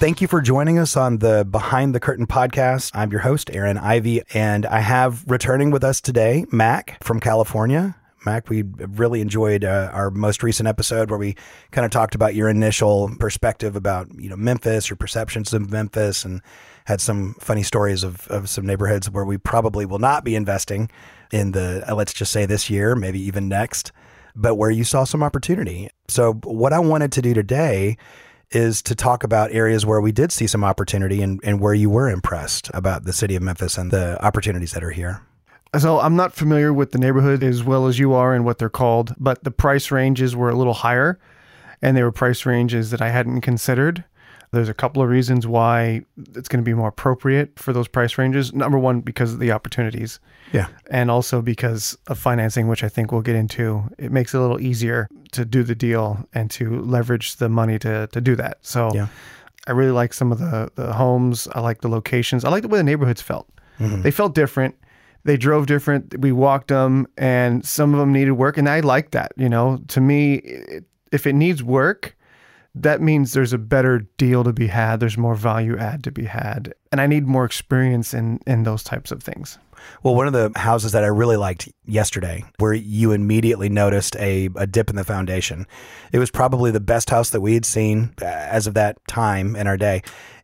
Thank you for joining us on the Behind the Curtain podcast. I'm your host, Aaron Ivey, and I have returning with us today Mac from California. Mac, we really enjoyed uh, our most recent episode where we kind of talked about your initial perspective about you know Memphis, your perceptions of Memphis, and had some funny stories of, of some neighborhoods where we probably will not be investing in the uh, let's just say this year, maybe even next, but where you saw some opportunity. So what I wanted to do today is to talk about areas where we did see some opportunity and, and where you were impressed about the city of Memphis and the opportunities that are here. So I'm not familiar with the neighborhood as well as you are and what they're called, but the price ranges were a little higher and they were price ranges that I hadn't considered. There's a couple of reasons why it's going to be more appropriate for those price ranges. Number one, because of the opportunities. Yeah. And also because of financing, which I think we'll get into. It makes it a little easier to do the deal and to leverage the money to, to do that. So Yeah. I really like some of the, the homes. I like the locations. I like the way the neighborhoods felt. Mm-hmm. They felt different. They drove different. We walked them, and some of them needed work, and I like that. You know, to me, it, if it needs work, that means there's a better deal to be had. There's more value add to be had, and I need more experience in in those types of things. Well, one of the houses that I really liked yesterday, where you immediately noticed a, a dip in the foundation, it was probably the best house that we had seen uh, as of that time in our day.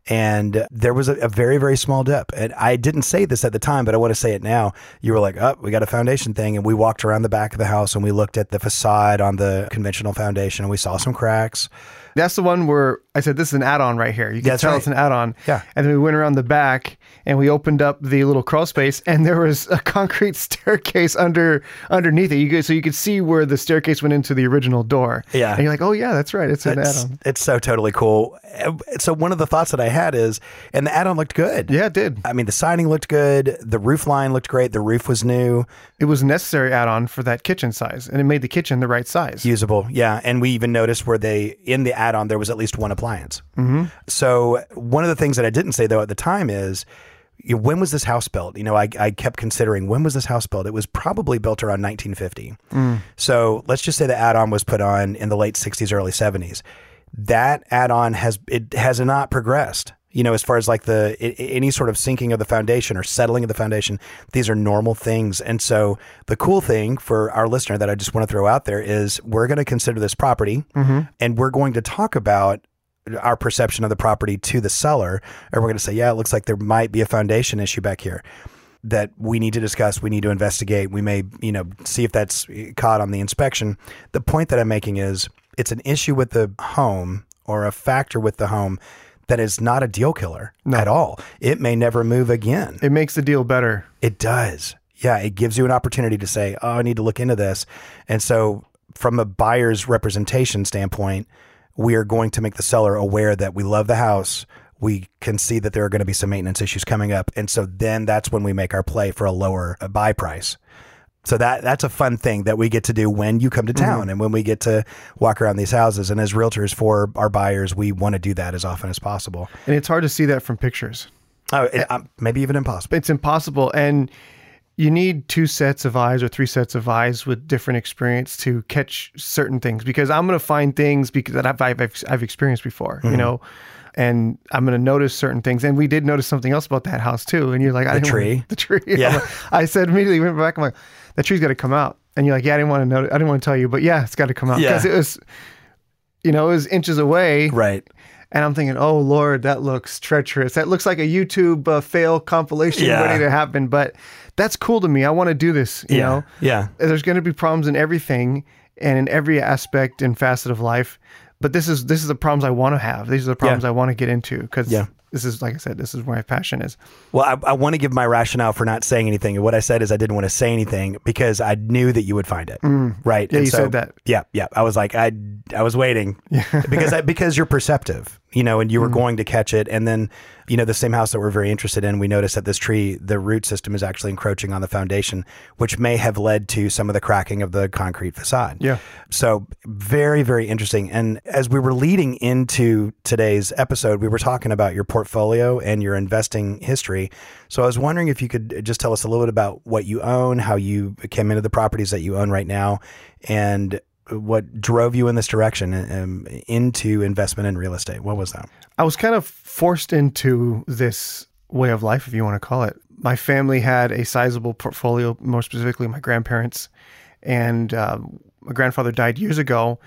And there was a, a very, very small dip. And I didn't say this at the time, but I want to say it now. You were like, oh, we got a foundation thing. And we walked around the back of the house and we looked at the facade on the conventional foundation and we saw some cracks. That's the one where I said this is an add-on right here. You can That's tell right. it's an add-on. Yeah. And then we went around the back and we opened up the little crawl space and there was a concrete staircase under underneath it. You could, so you could see where the staircase went into the original door. Yeah. And you're like, oh yeah, that's right. It's an It's, add-on. it's so totally cool. So one of the thoughts that I had is, and the add-on looked good. Yeah, it did. I mean, the siding looked good. The roof line looked great. The roof was new, It was a necessary add-on for that kitchen size, and it made the kitchen the right size. usable. Yeah. And we even noticed where they, in the add on, there was at least one appliance. Mm-hmm. So, one of the things that I didn't say, though, at the time is, when was this house built? You know, I, I kept considering when was this house built? It was probably built around 1950. So let's just say the add-on was put on in the late 60s, early 70s. That add-on has it has not progressed. You know, as far as like the any sort of sinking of the foundation or settling of the foundation, these are normal things. And so the cool thing for our listener that I just want to throw out there is we're going to consider this property mm-hmm. and we're going to talk about our perception of the property to the seller, and we're going to say, yeah, it looks like there might be a foundation issue back here that we need to discuss. We need to investigate. We may, you know, see if that's caught on the inspection. The point that I'm making is it's an issue with the home or a factor with the home that is not a deal killer at all. It may never move again. It makes the deal better. It does. Yeah, it gives you an opportunity to say, "Oh, I need to look into this." And so, from a buyer's representation standpoint, we are going to make the seller aware that we love the house. We can see that there are going to be some maintenance issues coming up, and so then that's when we make our play for a lower uh, buy price. So that that's a fun thing that we get to do when you come to town and when we get to walk around these houses. And as realtors for our buyers, we want to do that as often as possible. And it's hard to see that from pictures. Oh, it, um, maybe even impossible. It's impossible. And you need two sets of eyes or three sets of eyes with different experience to catch certain things because I'm going to find things because that I've, I've, I've experienced before, Mm-hmm. you know, and I'm going to notice certain things. And we did notice something else about that house too. And you're like, I The didn't tree? the tree. Yeah. Like- I said immediately, went back. I'm like, that tree's got to come out. And you're like, yeah, I didn't want to know. I didn't want to tell you, but yeah, it's got to come out Yeah. because it was, you know, it was inches away. Right. And I'm thinking, oh Lord, that looks treacherous. That looks like a YouTube uh, fail compilation Yeah. ready to happen. But that's cool to me. I want to do this. You Yeah. know, Yeah. there's going to be problems in everything and in every aspect and facet of life. But this is this is the problems I want to have. These are the problems I want to get into because Yeah. this is like I said, this is where my passion is. Well, I, I want to give my rationale for not saying anything. And what I said is I didn't want to say anything because I knew that you would find it. Right. Mm. Yeah, And you said that. Yeah. Yeah. I was like, I, I was waiting because I, because you're perceptive, you know, and Mm. you were going to catch it. And then You know, the same house that we're very interested in, we noticed that this tree, the root system is actually encroaching on the foundation, which may have led to some of the cracking of the concrete facade. Yeah. So very, very interesting. And as we were leading into today's episode, we were talking about your portfolio and your investing history. So I was wondering if you could just tell us a little bit about what you own, how you came into the properties that you own right now, and what drove you in this direction um, into investment in real estate. What was that? I was kind of forced into this way of life, if you want to call it. My family had a sizable portfolio, more specifically, my grandparents. And uh, my grandfather died years ago.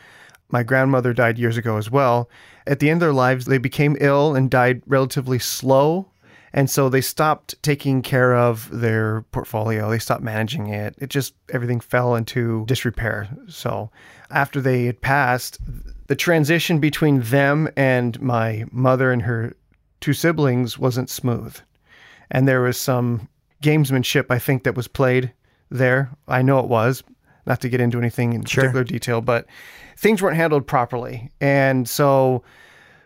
My grandmother died years ago as well. At the end of their lives, they became ill and died relatively slow. And so they stopped taking care of their portfolio. They stopped managing it. It just, everything fell into disrepair. So after they had passed, the transition between them and my mother and her two siblings wasn't smooth. And there was some gamesmanship, I think, that was played there. I know it was, not to get into anything in Sure. particular detail, but things weren't handled properly. And so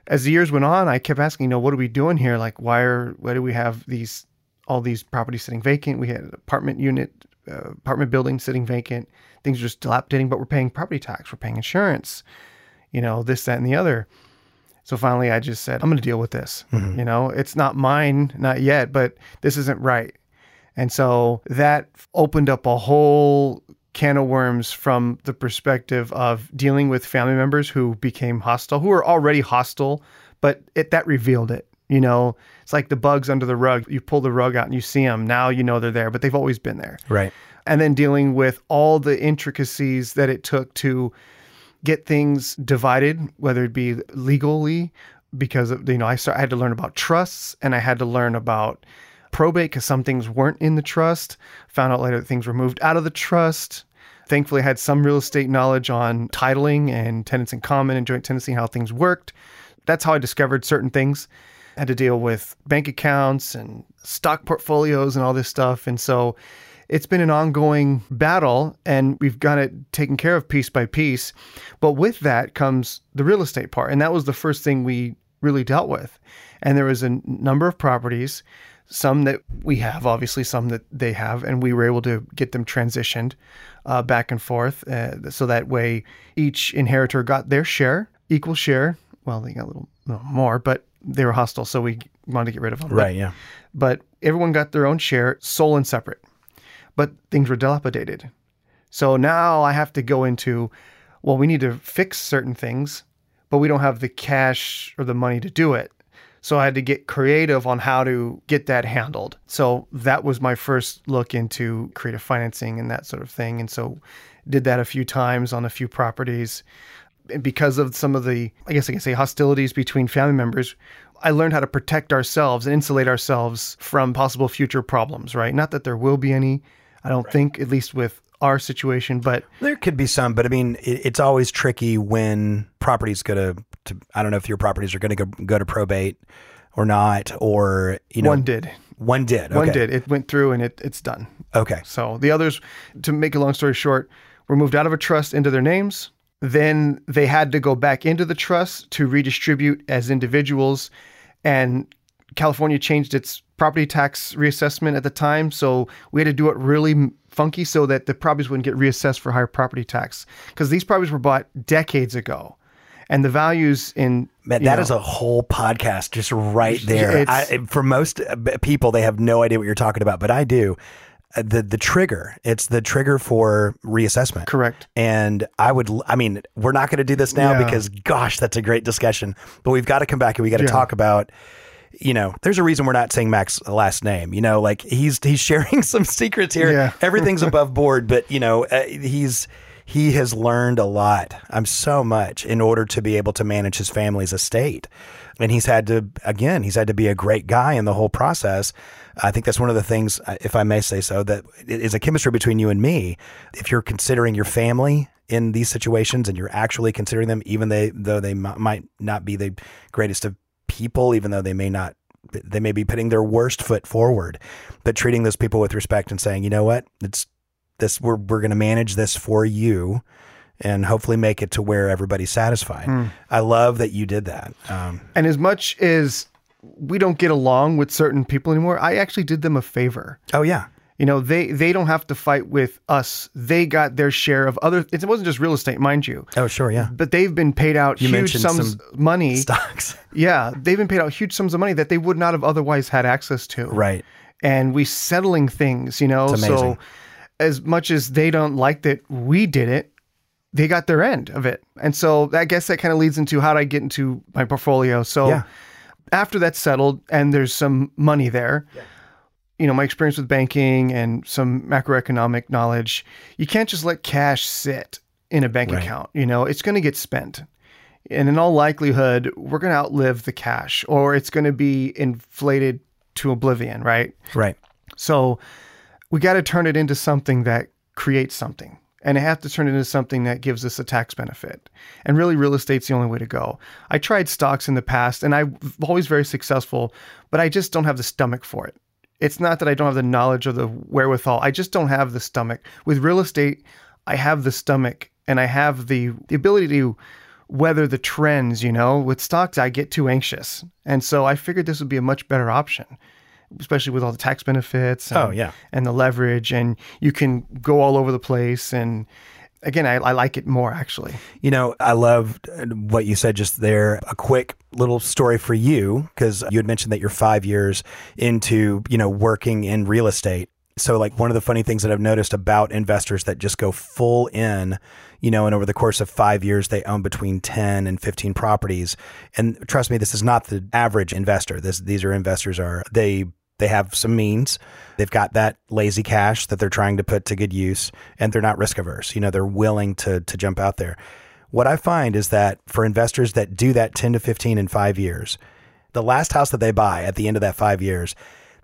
as the years went on, I kept asking, you know, what are we doing here? Like, why are, why do we have these, all these properties sitting vacant? We had an apartment unit, uh, apartment building sitting vacant. Things are just dilapidating, but we're paying property tax, we're paying insurance, you know, this, that, and the other. So finally, I just said, I'm going to deal with this. You know, it's not mine, not yet, but this isn't right. And so that opened up a whole can of worms from the perspective of dealing with family members who became hostile, who were already hostile, but it that revealed it. You know, it's like the bugs under the rug. You pull the rug out and you see them. Now you know they're there, but they've always been there. Right. And then dealing with all the intricacies that it took to get things divided, whether it be legally, because of, you know I, I had to learn about trusts and I had to learn about probate because some things weren't in the trust. Found out later that things were moved out of the trust. Thankfully, I had some real estate knowledge on titling and tenants in common and joint tenancy, how things worked. That's how I discovered certain things. I had to deal with bank accounts and stock portfolios and all this stuff. And so it's been an ongoing battle and we've got it taken care of piece by piece. But with that comes the real estate part. And that was the first thing we really dealt with. And there was a number of properties, some that we have, obviously, some that they have, and we were able to get them transitioned uh, back and forth. Uh, so that way each inheritor got their share, equal share. Well, they got a little, little more, but they were hostile. So we wanted to get rid of them. But- Right. Yeah. but everyone got their own share, sole and separate. But things were dilapidated. So now I have to go into, well, we need to fix certain things, but we don't have the cash or the money to do it. So I had to get creative on how to get that handled. So that was my first look into creative financing and that sort of thing. And so did that a few times on a few properties. And because of some of the, I guess I can say, hostilities between family members, I learned how to protect ourselves and insulate ourselves from possible future problems, right? Not that there will be any, I don't think, at least with our situation, but There could be some, but I mean, it, it's always tricky when properties go to, to. I don't know if your properties are going to go go to probate or not, or you know, one did. One did. One did. It went through and it, it's done. Okay. So the others, to make a long story short, were moved out of a trust into their names. Then they had to go back into the trust to redistribute as individuals. And California changed its property tax reassessment at the time. So we had to do it really funky so that the properties wouldn't get reassessed for higher property tax. Because these properties were bought decades ago. And the values in Man, that know, is a whole podcast just right there. I, for most uh, people, they have no idea what you're talking about, but I do. Uh, The the trigger, it's the trigger for reassessment. correct. And I would, I mean, we're not going to do this now Yeah. because, gosh, that's a great discussion. But we've got to come back and we got to Yeah. talk about, you know, there's a reason we're not saying Mac's last name. You know, like he's he's sharing some secrets here. Yeah. Everything's above board, but you know, uh, he's he has learned a lot. I'm so much in order to be able to manage his family's estate. And he's had to, again, he's had to be a great guy in the whole process. I think that's one of the things, uh, if I may say so, that is a chemistry between you and me. If you're considering your family in these situations and you're actually considering them, even they, though they m- might not be the greatest of people, even though they may not, they may be putting their worst foot forward, but treating those people with respect and saying, you know what, it's this, we're, we're going to manage this for you and hopefully make it to where everybody's satisfied. I love that you did that. Um, And as much as we don't get along with certain people anymore, I actually did them a favor. Oh yeah. You know, they they don't have to fight with us. They got their share of other. It wasn't just real estate, mind you, Oh sure, yeah. but they've been paid out You huge sums some of money. Stocks. Yeah, they've been paid out huge sums of money that they would not have otherwise had access to. Right. And we settling things, you know. It's amazing. So as much as they don't like that we did it, they got their end of it. And so I guess that kind of leads into how did I get into my portfolio. So Yeah. after that's settled and there's some money there, you know, my experience with banking and some macroeconomic knowledge, you can't just let cash sit in a bank Right. account. You know, it's going to get spent. And in all likelihood, we're going to outlive the cash or it's going to be inflated to oblivion, right? Right. So we got to turn it into something that creates something. And I have to turn it into something that gives us a tax benefit. And really, real estate's the only way to go. I tried stocks in the past and I'm always very successful, but I just don't have the stomach for it. It's not that I don't have the knowledge or the wherewithal. I just don't have the stomach. With real estate, I have the stomach and I have the, the ability to weather the trends, you know. With stocks, I get too anxious. And so I figured this would be a much better option especially with all the tax benefits and, Oh, yeah. and the leverage and you can go all over the place and again I, I like it more actually You know, I loved uh, what you said just there. A quick little story for you because you had mentioned that you're five years into, you know, working in real estate. So, like, one of the funny things that I've noticed about investors that just go full in, you know, and over the course of five years, they own between 10 and 15 properties. And trust me, this is not the average investor. This, these are investors are, they, they have some means. They've got that lazy cash that they're trying to put to good use and they're not risk averse. You know, they're willing to, to jump out there. What I find is that for investors that do that 10 to 15 in five years, the last house that they buy at the end of that five years,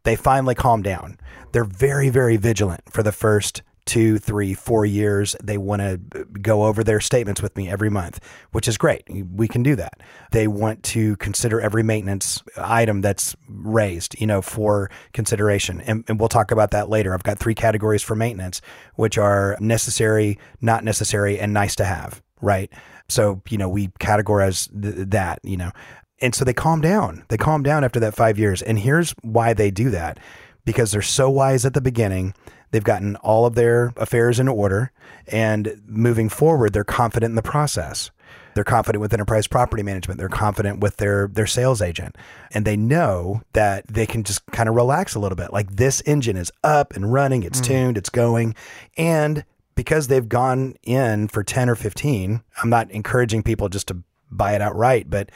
they finally calm down. They're very, very vigilant for the first two, three, four years. They want to uh, go over their statements with me every month, which is great. We can do that. They want to consider every maintenance item that's raised, you know, for consideration. And, and we'll talk about that later. I've got three categories for maintenance, which are necessary, not necessary, and nice to have, right? So, you know, we categorize th- that, you know. And so they calm down. They calm down after that five years. And here's why they do that because they're so wise at the beginning. They've gotten all of their affairs in order. And moving forward, they're confident in the process. They're confident with enterprise property management. They're confident with their their sales agent. And they know that they can just kind of relax a little bit. Like this engine is up and running, it's mm. tuned, it's going. And because they've gone in for 10 or 15, I'm not encouraging people just to buy it outright, but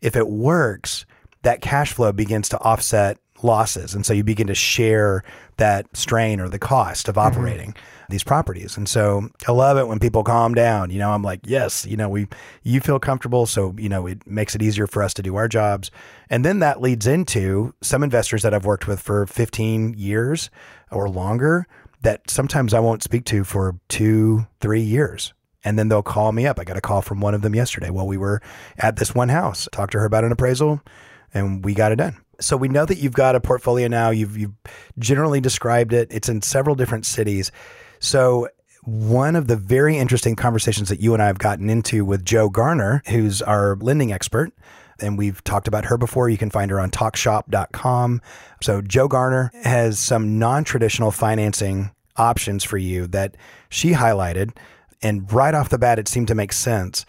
if it works, that cash flow begins to offset losses. And so you begin to share that strain or the cost of mm-hmm. operating these properties. And so I love it when people calm down. You know, I'm like, yes, you know, we you feel comfortable, so you know, it makes it easier for us to do our jobs. And then that leads into some investors that I've worked with for 15 years or longer that sometimes I won't speak to for 2, 3 years and then they'll call me up. I got a call from one of them yesterday while we were at this one house. Talked to her about an appraisal, and we got it done. So we know that you've got a portfolio now. You've you've generally described it. It's in several different cities. So one of the very interesting conversations that you and I have gotten into with Joe Garner, who's our lending expert, and we've talked about her before. You can find her on talkshop.com. So Joe Garner has some non-traditional financing options for you that she highlighted and right off the bat, it seemed to make sense.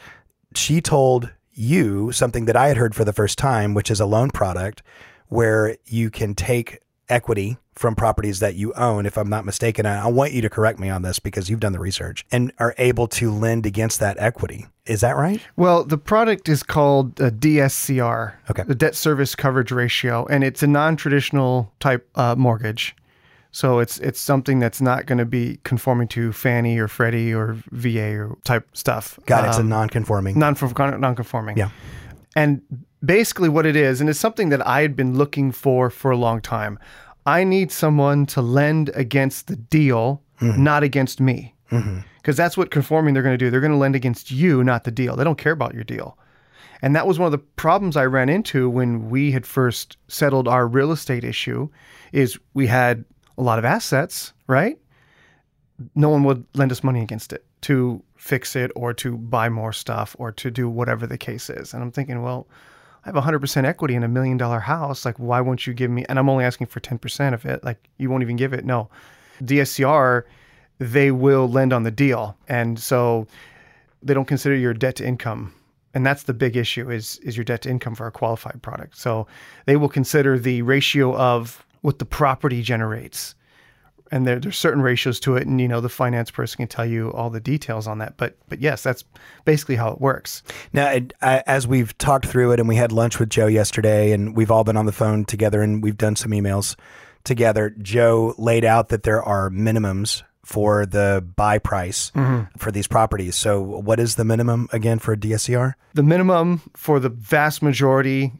She told you something that I had heard for the first time, which is a loan product where you can take equity from properties that you own, if I'm not mistaken. I I want you to correct me on this because you've done the research and are able to lend against that equity. Is that right? well the product is called a dscr Okay. the debt service coverage ratio and it's a non-traditional type uh, mortgage so it's it's something that's not going to be conforming to fannie or freddie or va or type stuff Got it. It's a Um, non-conforming. non-conforming Yeah. And basically, what it is, and it's something that I had been looking for for a long time. I need someone to lend against the deal, mm-hmm. not against me. Mm-hmm. Because that's what conforming they're going to do. They're going to lend against you, not the deal. They don't care about your deal. And that was one of the problems I ran into when we had first settled our real estate issue is we had a lot of assets, right? No one would lend us money against it to fix it or to buy more stuff or to do whatever the case is. And I'm thinking, well, I have 100% equity in a million dollar house. Like, why won't you give me? And I'm only asking for 10% of it. Like, you won't even give it. No. DSCR, they will lend on the deal. And so they don't consider your debt to income. And that's the big issue is, is your debt to income for a qualified product. So they will consider the ratio of what the property generates and there, there's certain ratios to it and you know the finance person can tell you all the details on that but but yes that's basically how it works Now, it- I- as we've talked through it, and we had lunch with Joe yesterday, and we've all been on the phone together, and we've done some emails together. Joe laid out that there are minimums for the buy price mm-hmm. for these properties. So, what is the minimum again for a DSCR? the minimum for the vast majority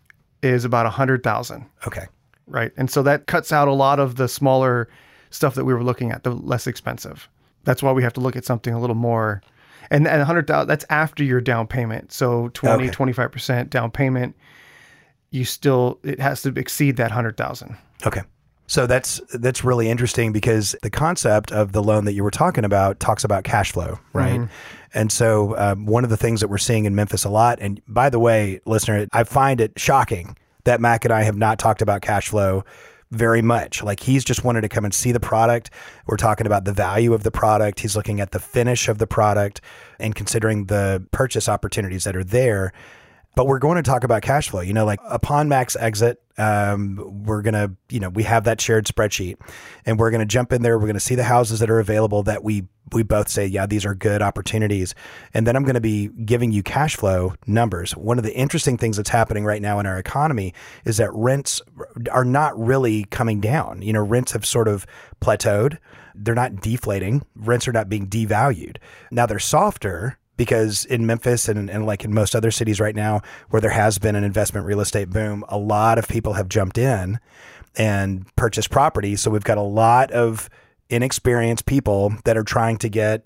is about a hundred thousand Okay. right and so that cuts out a lot of the smaller stuff that we were looking at the less expensive that's why we have to look at something a little more and and 100000 that's after your down payment so 20 Okay. 25% down payment you still it has to exceed that 100000 Okay. So that's that's really interesting because the concept of the loan that you were talking about talks about cash flow, right? And so um, one of the things that we're seeing in Memphis a lot, and by the way, listener, I find it shocking that Mac and I have not talked about cash flow very much. Like he's just wanted to come and see the product. We're talking about the value of the product. He's looking at the finish of the product and considering the purchase opportunities that are there. But we're going to talk about cash flow. You know, like upon Mac's exit, um, we're going to, you know, we have that shared spreadsheet and we're going to jump in there. We're going to see the houses that are available that we, we both say, yeah, these are good opportunities. And then I'm going to be giving you cash flow numbers. One of the interesting things that's happening right now in our economy is that rents are not really coming down. You know, rents have sort of plateaued. They're not deflating. Rents are not being devalued. Now they're softer because in Memphis and, and like in most other cities right now where there has been an investment real estate boom, a lot of people have jumped in and purchased property. So we've got a lot of inexperienced people that are trying to get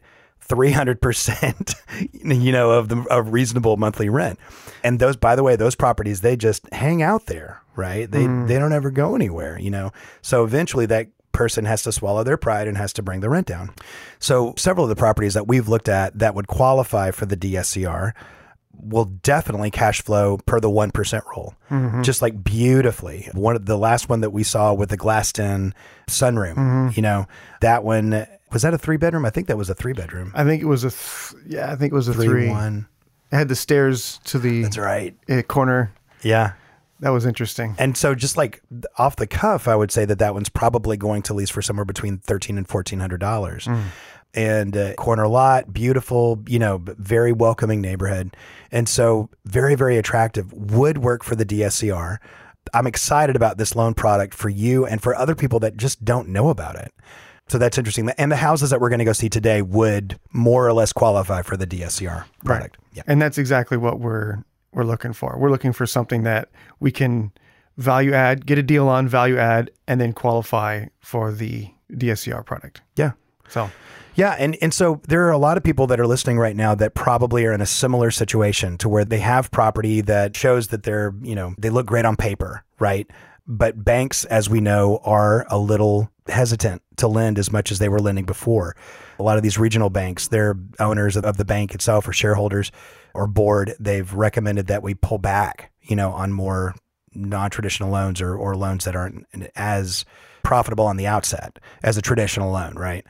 300% you know of the of reasonable monthly rent. And those by the way, those properties they just hang out there, right? They mm. they don't ever go anywhere, you know. So eventually that person has to swallow their pride and has to bring the rent down. So several of the properties that we've looked at that would qualify for the DSCR will definitely cash flow per the 1% rule. Just like beautifully. One of the last one that we saw with the glassed in sunroom, you know, that one was that a three bedroom? I think that was a three bedroom. i think it was a th- yeah i think it was a Three, three, one. it had the stairs to the That's right. uh, corner Yeah. That was interesting And so, just like off the cuff, I would say that that one's probably going to lease for somewhere between thirteen and fourteen hundred dollars. And uh, corner lot, beautiful, you know, very welcoming neighborhood, and so very, very attractive. Would work for the DSCR. I'm excited about this loan product for you and for other people that just don't know about it. So that's interesting. And the houses that we're going to go see today would more or less qualify for the DSCR product. Yeah. And that's exactly what we're we're looking for. We're looking for something that we can value add, get a deal on, value add, and then qualify for the DSCR product. Yeah. So Yeah, and and so there are a lot of people that are listening right now that probably are in a similar situation to where they have property that shows that they're, you know, they look great on paper, right? But banks, as we know, are a little hesitant to lend as much as they were lending before. A lot of these regional banks, their owners of the bank itself or shareholders or board, they've recommended that we pull back, you know, on more non-traditional loans or, or loans that aren't as profitable on the outset as a traditional loan, right?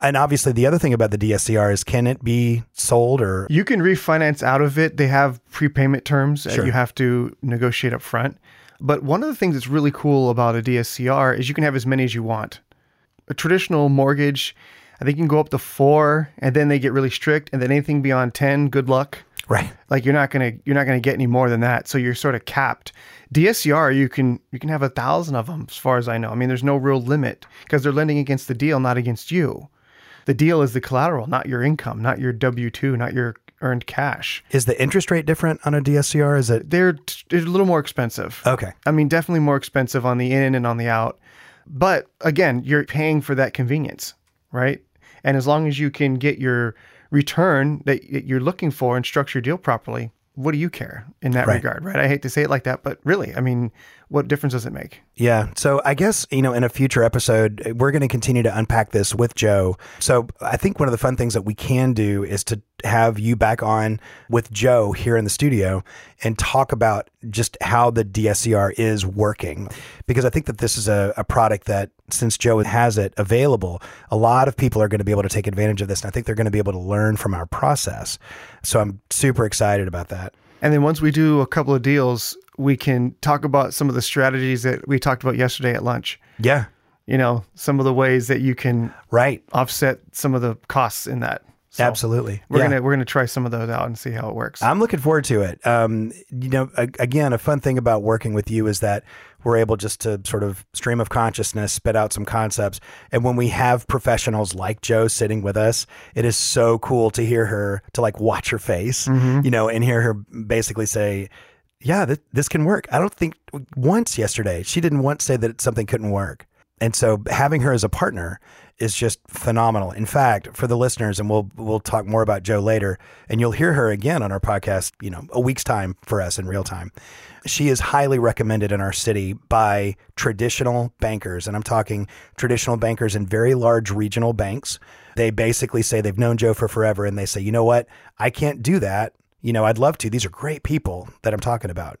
And obviously, the other thing about the DSCR is can it be sold or you can refinance out of it. They have prepayment terms that you have to negotiate up front. But one of the things that's really cool about a DSCR is you can have as many as you want. A traditional mortgage, I think you can go up to four, and then they get really strict, and then anything beyond ten, good luck. right? like you're not gonna you're not gonna get any more than that so you're sort of capped dscr you can you can have a thousand of them as far as i know i mean there's no real limit because they're lending against the deal not against you the deal is the collateral not your income not your w2 not your earned cash Is the interest rate different on a DSCR? Is it they're, they're a little more expensive okay? i mean definitely more expensive on the in and on the out but again you're paying for that convenience right and as long as you can get your return that you're looking for and structure your deal properly what do you care in that Right. regard right i hate to say it like that but really i mean what difference does it make Yeah. So I guess, you know, in a future episode, we're going to continue to unpack this with Joe. So I think one of the fun things that we can do is to have you back on with Joe here in the studio and talk about just how the DSCR is working. Because I think that this is a, a product that, since Joe has it available, a lot of people are going to be able to take advantage of this. And I think they're going to be able to learn from our process. So I'm super excited about that. And then once we do a couple of deals, we can talk about some of the strategies that we talked about yesterday at lunch. Yeah. You know, some of the ways that you can Right. offset some of the costs in that. So Absolutely. We're Yeah. gonna we're gonna try some of those out and see how it works. I'm looking forward to it. Um, you know, a, again, a fun thing about working with you is that we're able just to sort of stream of consciousness, spit out some concepts. And when we have professionals like Joe sitting with us, it is so cool to hear her, to like watch her face, mm-hmm. you know, and hear her basically say, yeah, th- this can work. I don't think once yesterday she didn't once say that something couldn't work. And so having her as a partner is just phenomenal. In fact, for the listeners, and we'll we'll talk more about Joe later, and you'll hear her again on our podcast, you know, a week's time for us in real time. She is highly recommended in our city by traditional bankers, and I'm talking traditional bankers in very large regional banks. They basically say they've known Joe for forever, and they say, you know what, I can't do that. You know, I'd love to. These are great people that I'm talking about,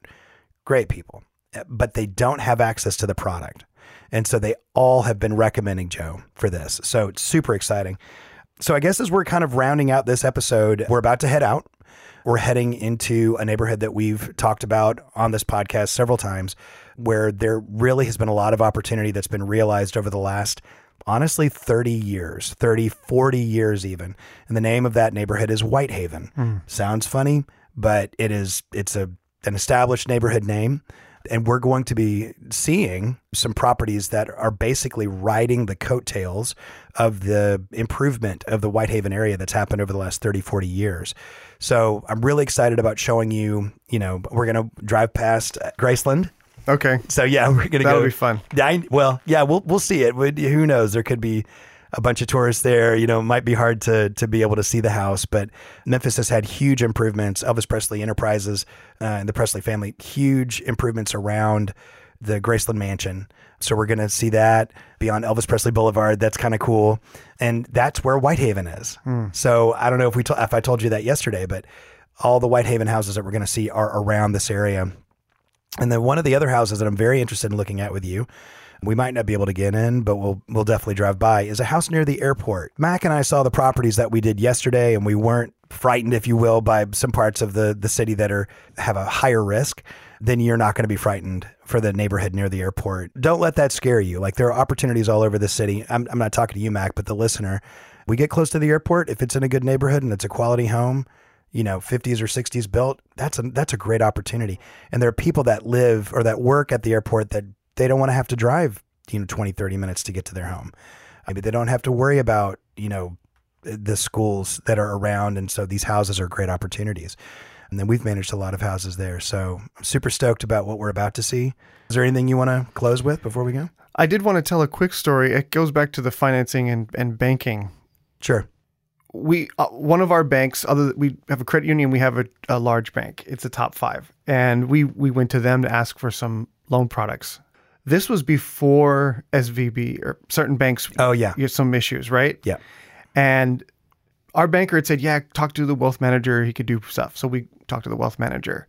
great people, but they don't have access to the product. And so they all have been recommending Joe for this. So it's super exciting. So I guess as we're kind of rounding out this episode, we're about to head out. We're heading into a neighborhood that we've talked about on this podcast several times where there really has been a lot of opportunity that's been realized over the last honestly 30 years, 30, 40 years even. And the name of that neighborhood is Whitehaven. Hmm. Sounds funny, but it is it's a an established neighborhood name and we're going to be seeing some properties that are basically riding the coattails of the improvement of the Whitehaven area that's happened over the last 30, 40 years. So I'm really excited about showing you, you know, we're going to drive past uh, Graceland. okay. So yeah, we're going to go. That'll be fun. I, well, yeah, we'll, we'll see it. We- Who knows? There could be a bunch of tourists there. You know, it might be hard to to be able to see the house, but Memphis has had huge improvements. Elvis Presley Enterprises uh, and the Presley family, huge improvements around the Graceland Mansion. So we're going to see that beyond Elvis Presley Boulevard. That's kind of cool, and that's where Whitehaven is. So I don't know if we if I told you that yesterday, but all the Whitehaven houses that we're going to see are around this area. And then one of the other houses that I'm very interested in looking at with you, we might not be able to get in, but we'll we'll definitely drive by, is a house near the airport. Mac and I saw the properties that we did yesterday, and we weren't frightened, if you will, by some parts of the the city that are have a higher risk. Then you're not going to be frightened for the neighborhood near the airport. Don't let that scare you. Like there are opportunities all over the city. I'm I'm not talking to you, Mac, but the listener. We get close to the airport. If it's in a good neighborhood and it's a quality home, you know, 50s or 60s built, that's a that's a great opportunity. And there are people that live or that work at the airport that they don't want to have to drive, you know, 20, 30 minutes to get to their home. Mean, they don't have to worry about, you know, the schools that are around and so these houses are great opportunities. And then we've managed a lot of houses there. So I'm super stoked about what we're about to see. Is there anything you want to close with before we go? I did want to tell a quick story. It goes back to the financing and, and banking. Sure. we uh, one of our banks other we have a credit union we have a, a large bank it's a top five and we we went to them to ask for some loan products this was before svb or certain banks Oh yeah. you have some issues right Yeah. and our banker had said yeah talk to the wealth manager he could do stuff so we talked to the wealth manager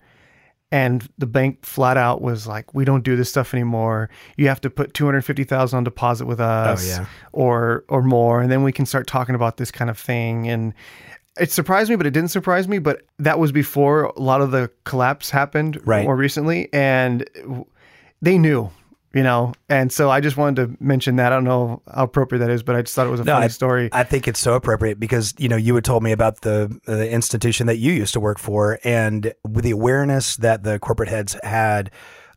and the bank flat out was like we don't do this stuff anymore you have to put 250000 on deposit with oh, us yeah. or or more and then we can start talking about this kind of thing and it surprised me but it didn't surprise me but that was before a lot of the collapse happened Right. more recently and they knew you know and so i just wanted to mention that i don't know how appropriate that is but i just thought it was a funny I, story I think it's so appropriate because you know you had told me about the the institution that you used to work for, and with the awareness that the corporate heads had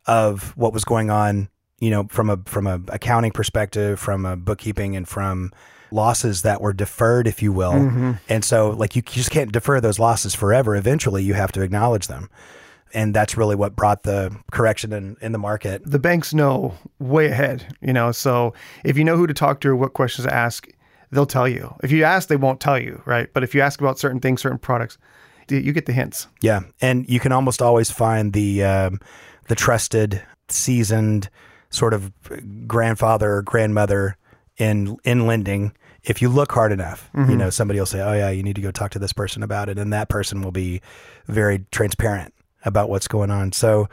of what was going on, you know, from a from a accounting perspective, from a bookkeeping, and from losses that were deferred, if you will. Mm-hmm. And so, like, you just can't defer those losses forever. Eventually, you have to acknowledge them. And that's really what brought the correction in, in the market. the banks know way ahead, you know. So if you know who to talk to or what questions to ask, they'll tell you. If you ask, they won't tell you, right? But if you ask about certain things, certain products, you get the hints. Yeah, and you can almost always find the um, the trusted, seasoned, sort of grandfather or grandmother in in lending if you look hard enough you know somebody will say oh yeah you need to go talk to this person about it and that person will be very transparent about what's going on. So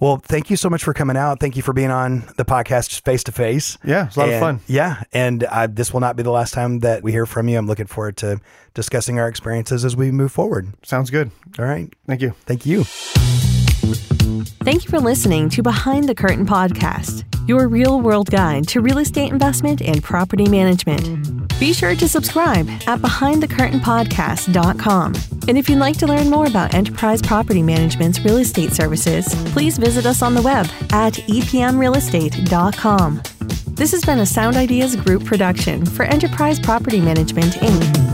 well thank you so much for coming out. Thank you for being on the podcast face to face Yeah, it's a lot of fun. yeah and uh, this will not be the last time that we hear from you. I'm looking forward to discussing our experiences as we move forward. Sounds good. all right. Thank you. thank you Thank you for listening to Behind the Curtain podcast, your real world guide to real estate investment and property management. Be sure to subscribe at behindthecurtainpodcast.com. And if you'd like to learn more about Enterprise Property Management's real estate services, please visit us on the web at epmrealestate.com. This has been a Sound Ideas Group production for Enterprise Property Management, Inc.